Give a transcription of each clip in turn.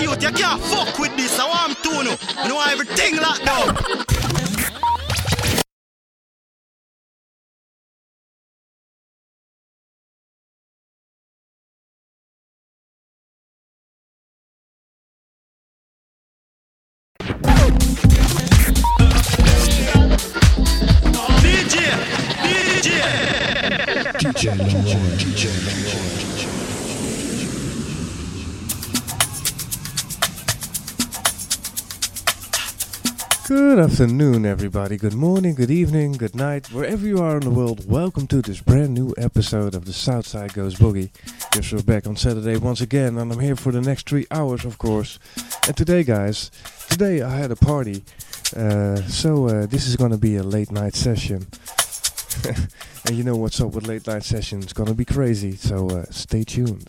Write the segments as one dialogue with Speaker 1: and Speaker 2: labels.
Speaker 1: Youth, you can't fuck with this. I want to know. I know everything locked down.
Speaker 2: Good afternoon, everybody. Good morning, good evening, good night, wherever you are in the world. Welcome to this brand new episode of the Southside Goes Boogie. Yes, we're back on Saturday once again, and I'm here for the next three hours, of course. And today, guys, today I had a party, uh, so uh, this is gonna be a late night session. and you know what's up with late night sessions? It's gonna be crazy, so uh, stay tuned.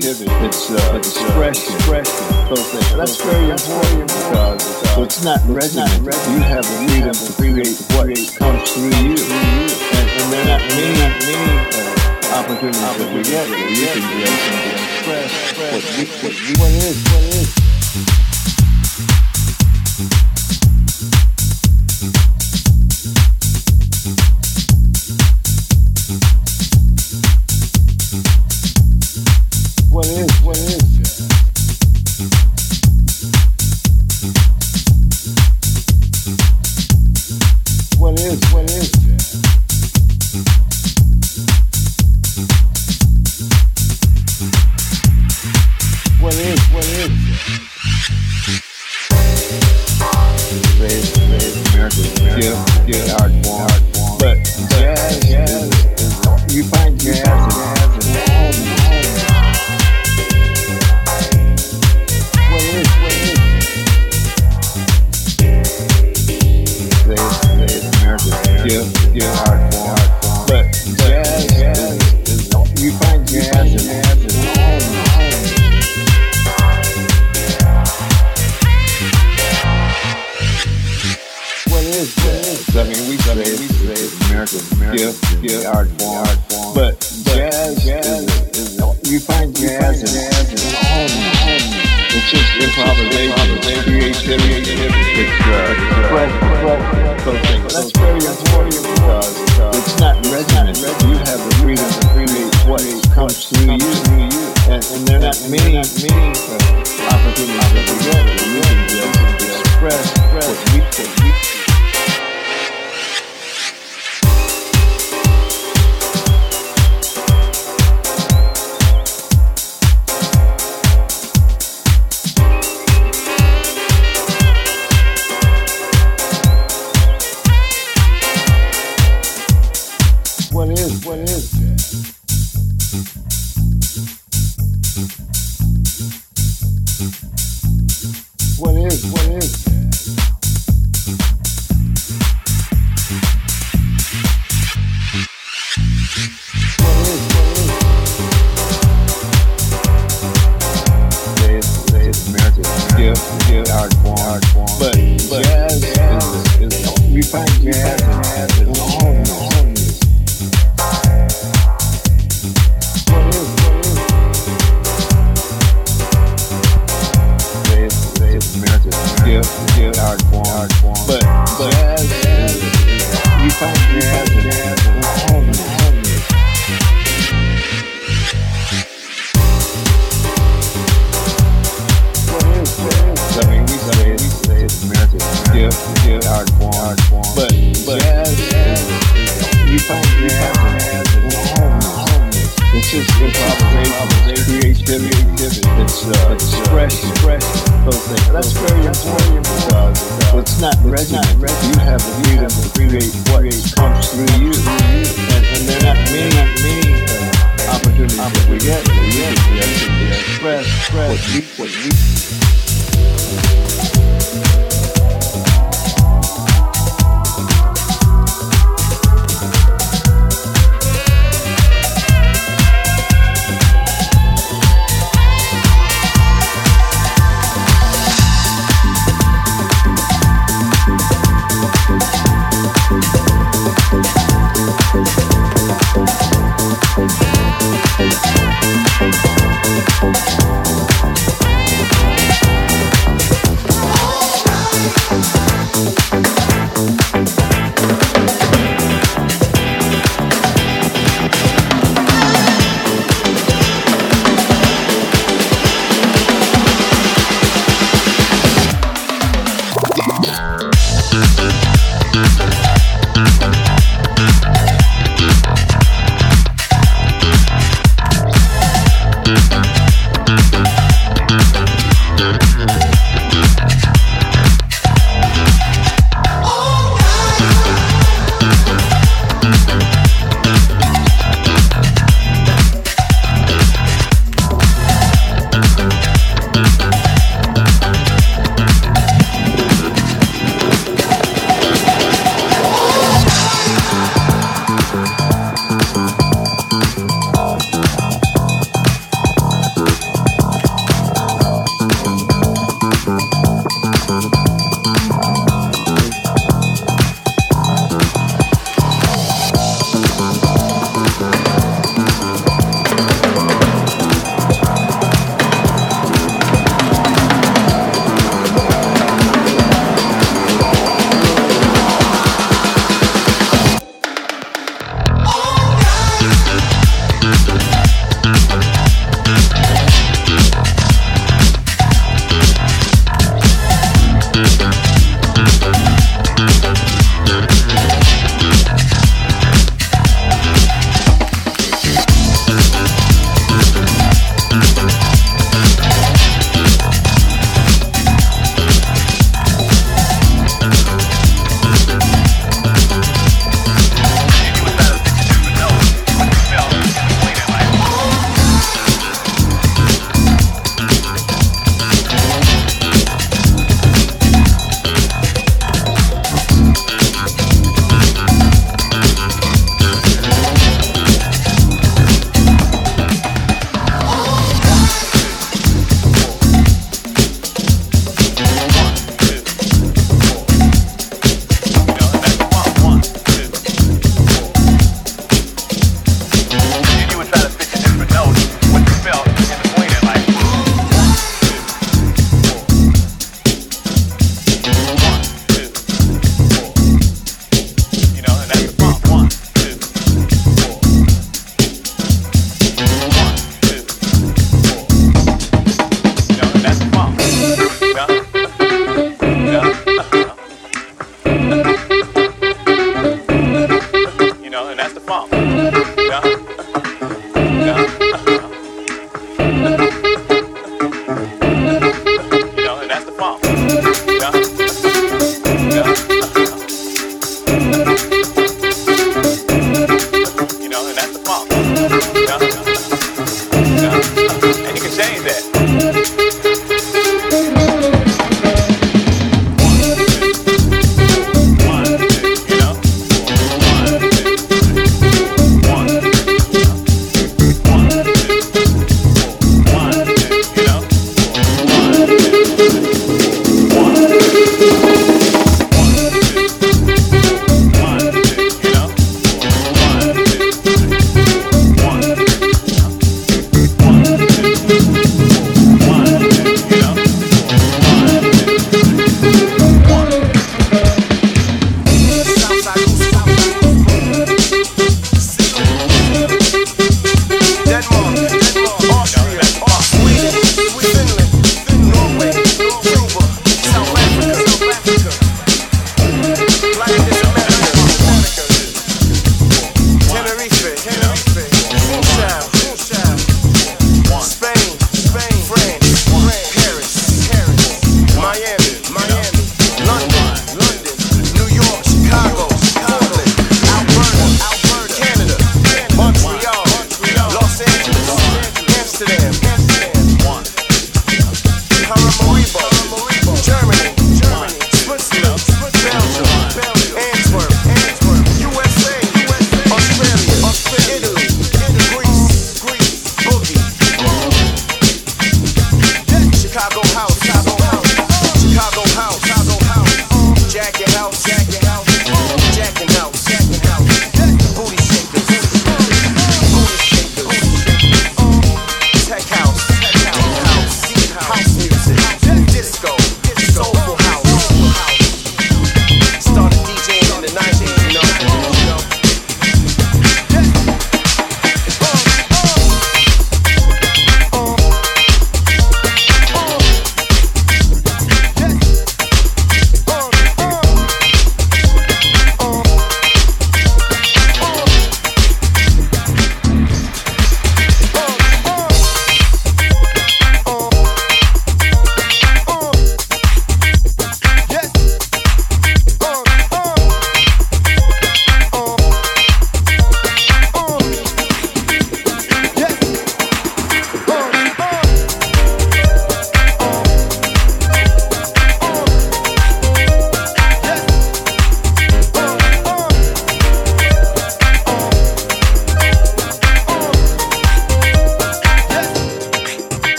Speaker 3: creativity. It's uh, expression. expression. So that's, that's very important because it's uh, not resonant. You have the freedom to create what comes through you. And, and there are not many, many uh, opportunities that we get
Speaker 4: you
Speaker 5: can be able to what,
Speaker 6: what, what it
Speaker 4: is.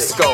Speaker 4: Disco,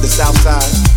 Speaker 4: the South Side.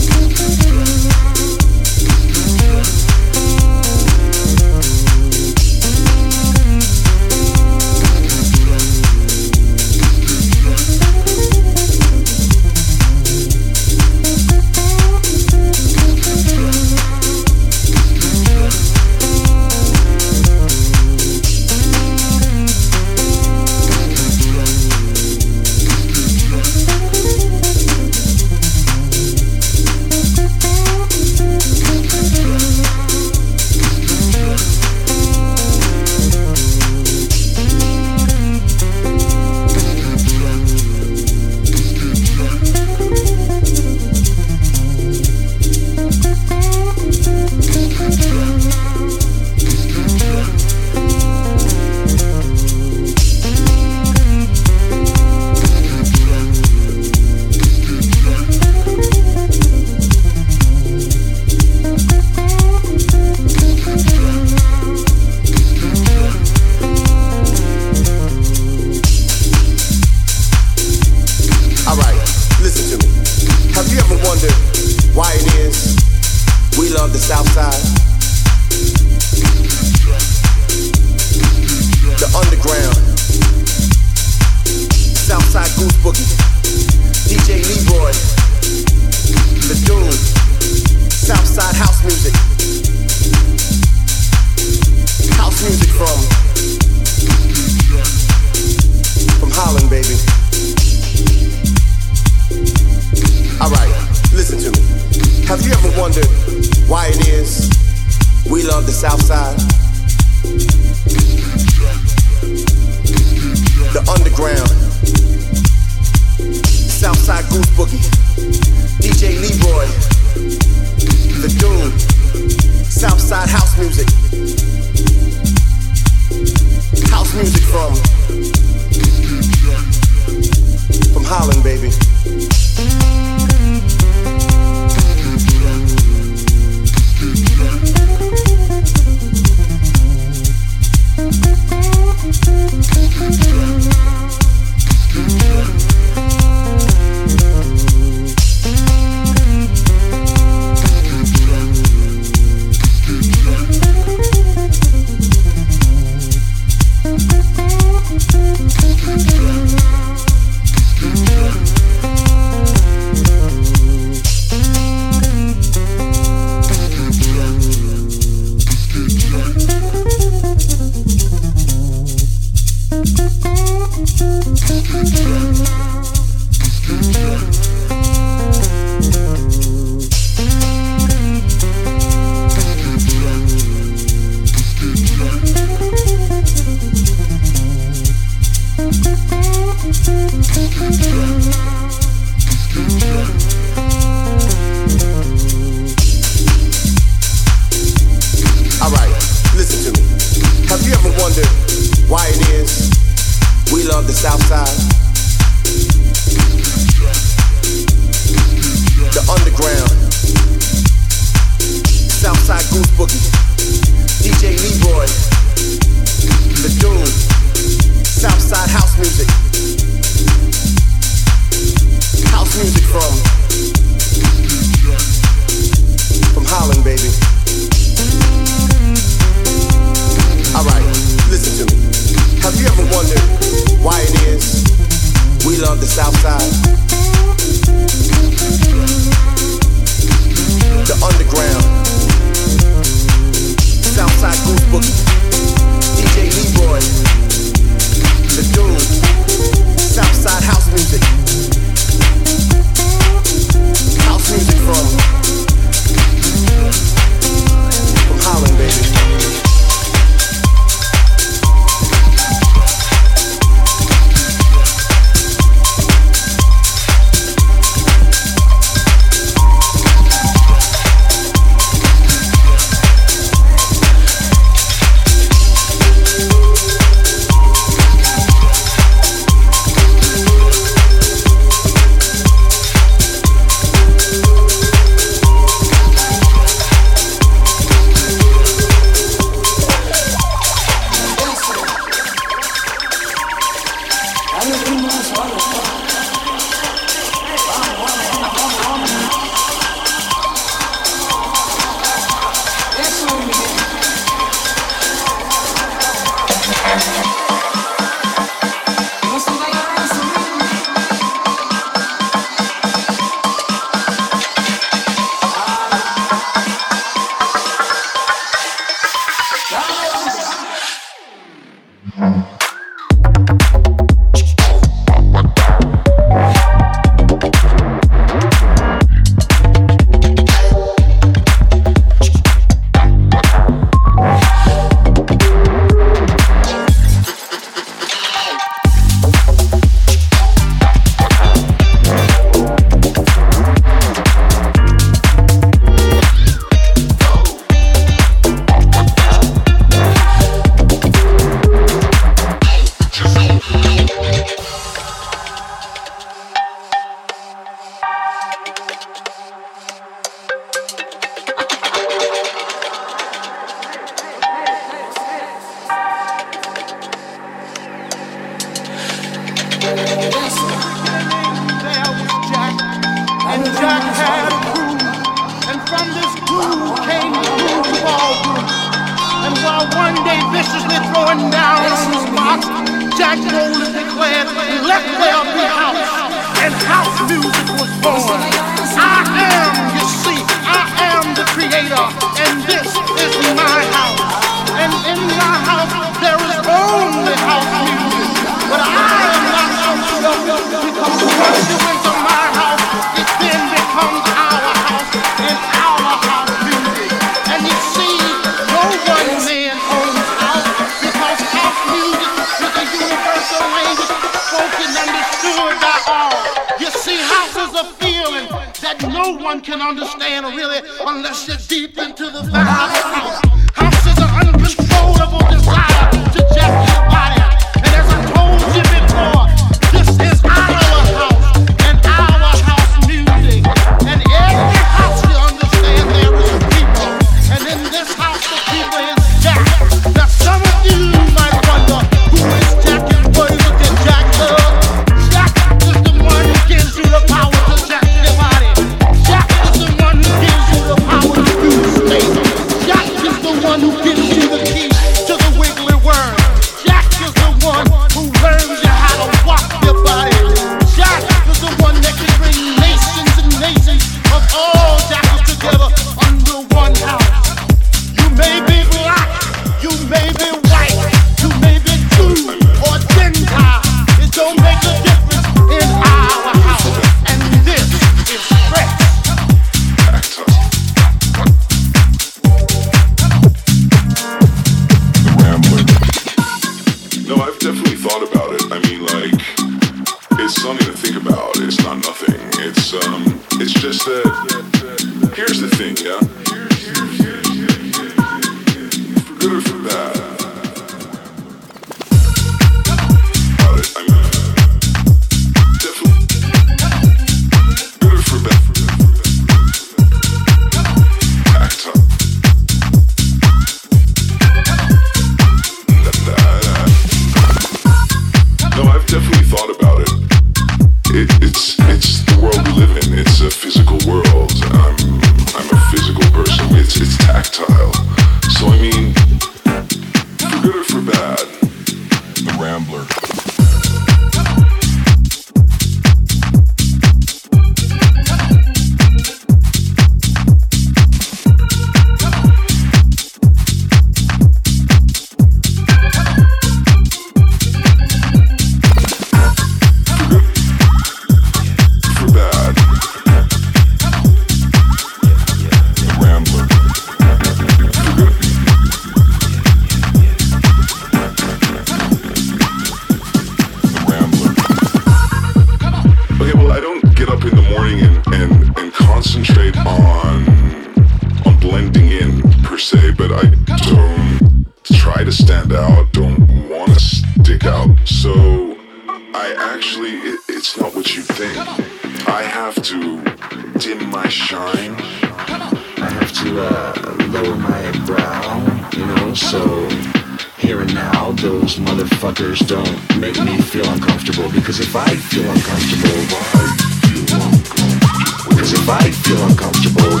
Speaker 7: uncomfortable,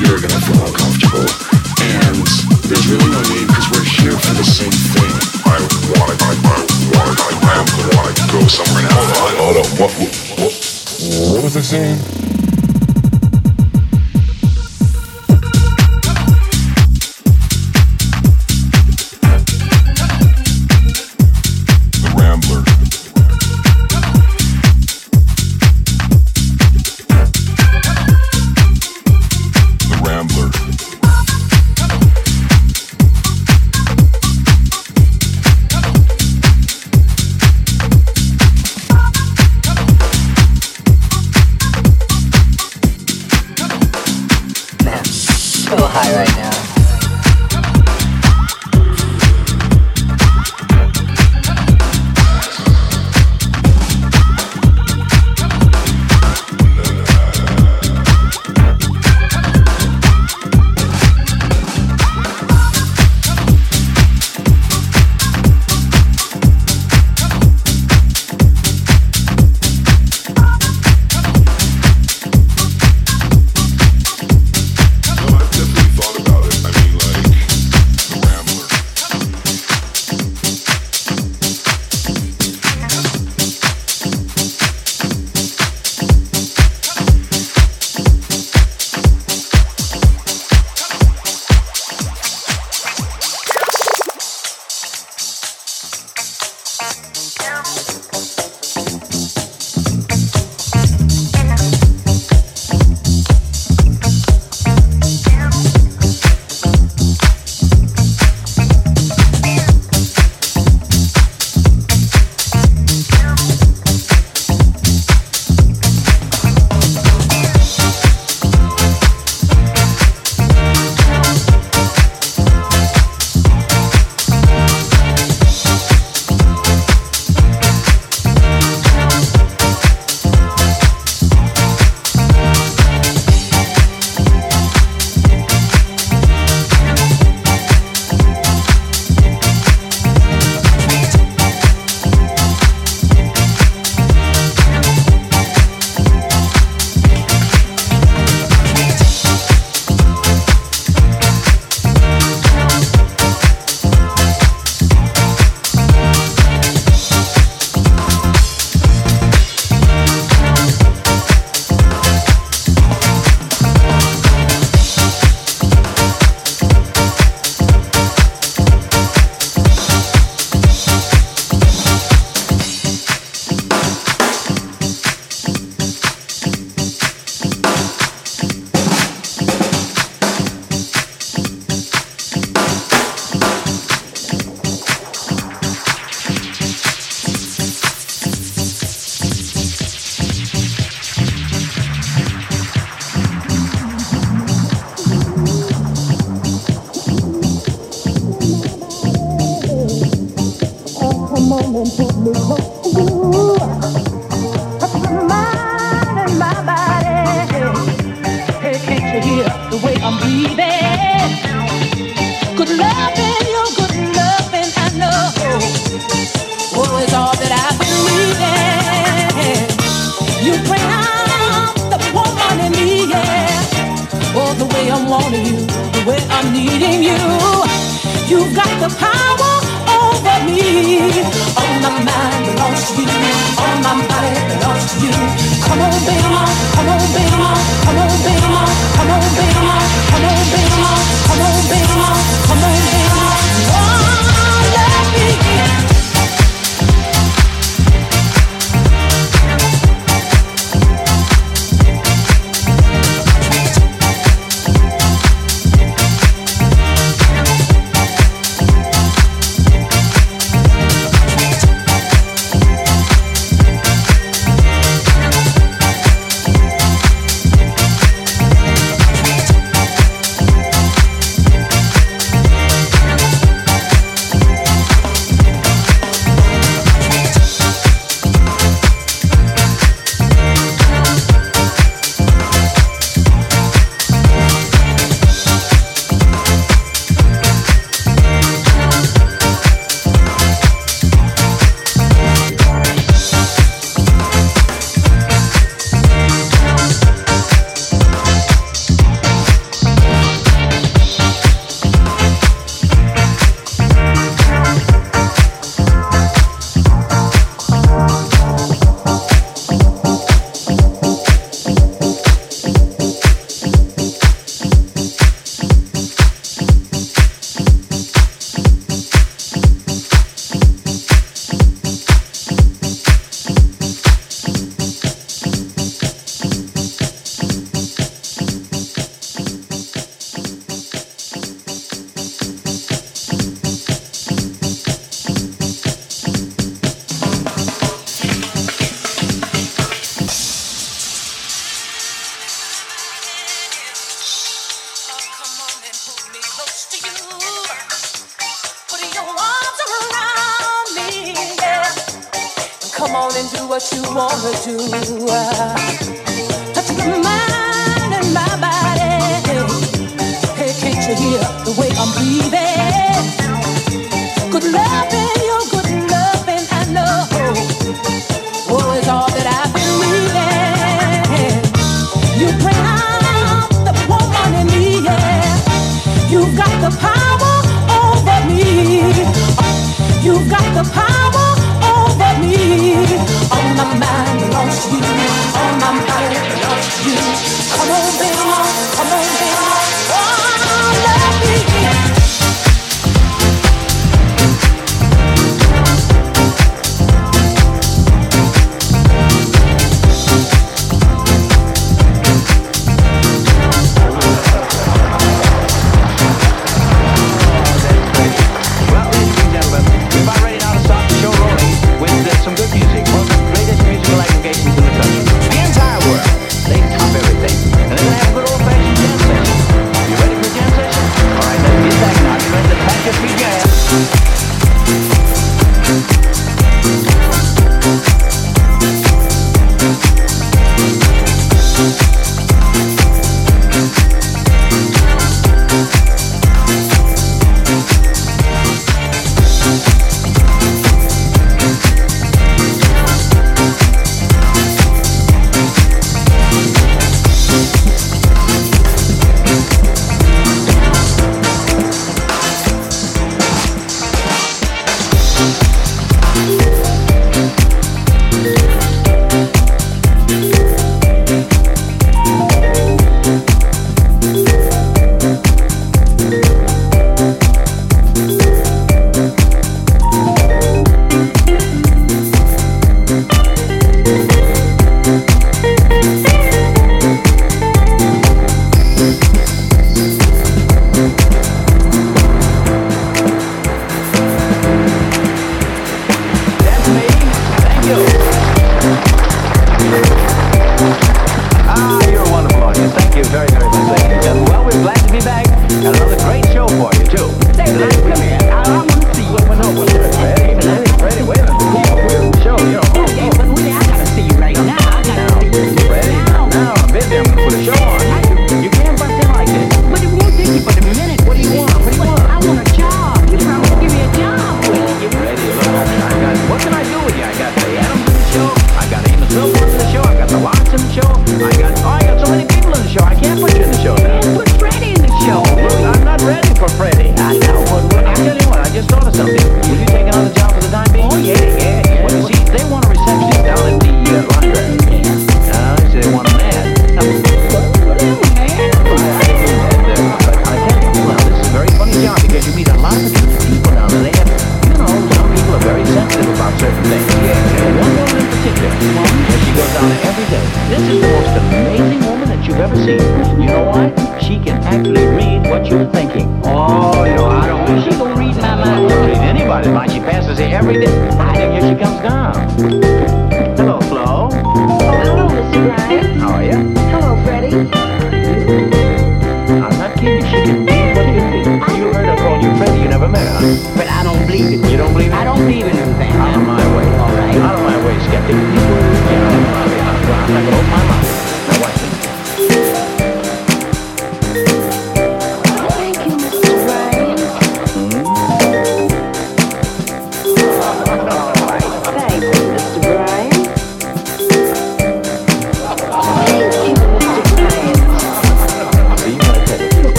Speaker 7: you're gonna feel uncomfortable. And there's really no need because we're here for the same thing.
Speaker 8: I wanna, I, I wanna, I, I wanna go somewhere and have fun.
Speaker 9: Hold on, what, what, what was I saying?
Speaker 10: Wanna do.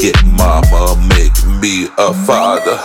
Speaker 11: It,
Speaker 12: mama, make me a father.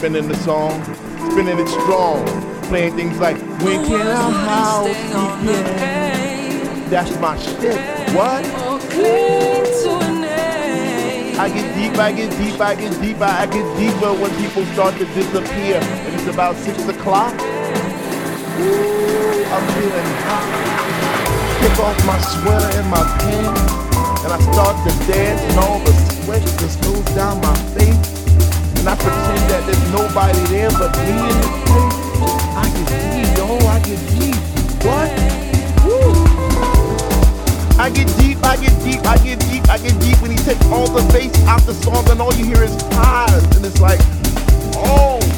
Speaker 5: spinning the song, spinning it strong, playing things like When can I how yeah. That's my shit. What? I get deep, I get deep, I get deeper, I get deeper when people start to disappear. And it's about six o'clock. Ooh, I'm feeling hot. Kick off my sweater and my pants, and I start to dance, and all the sweat just goes down my face there's nobody there but me in this place. I get deep, yo, I get deep. What? Woo! I get deep, I get deep, I get deep, I get deep. When he takes all the bass out the song, and all you hear is highs, and it's like, oh.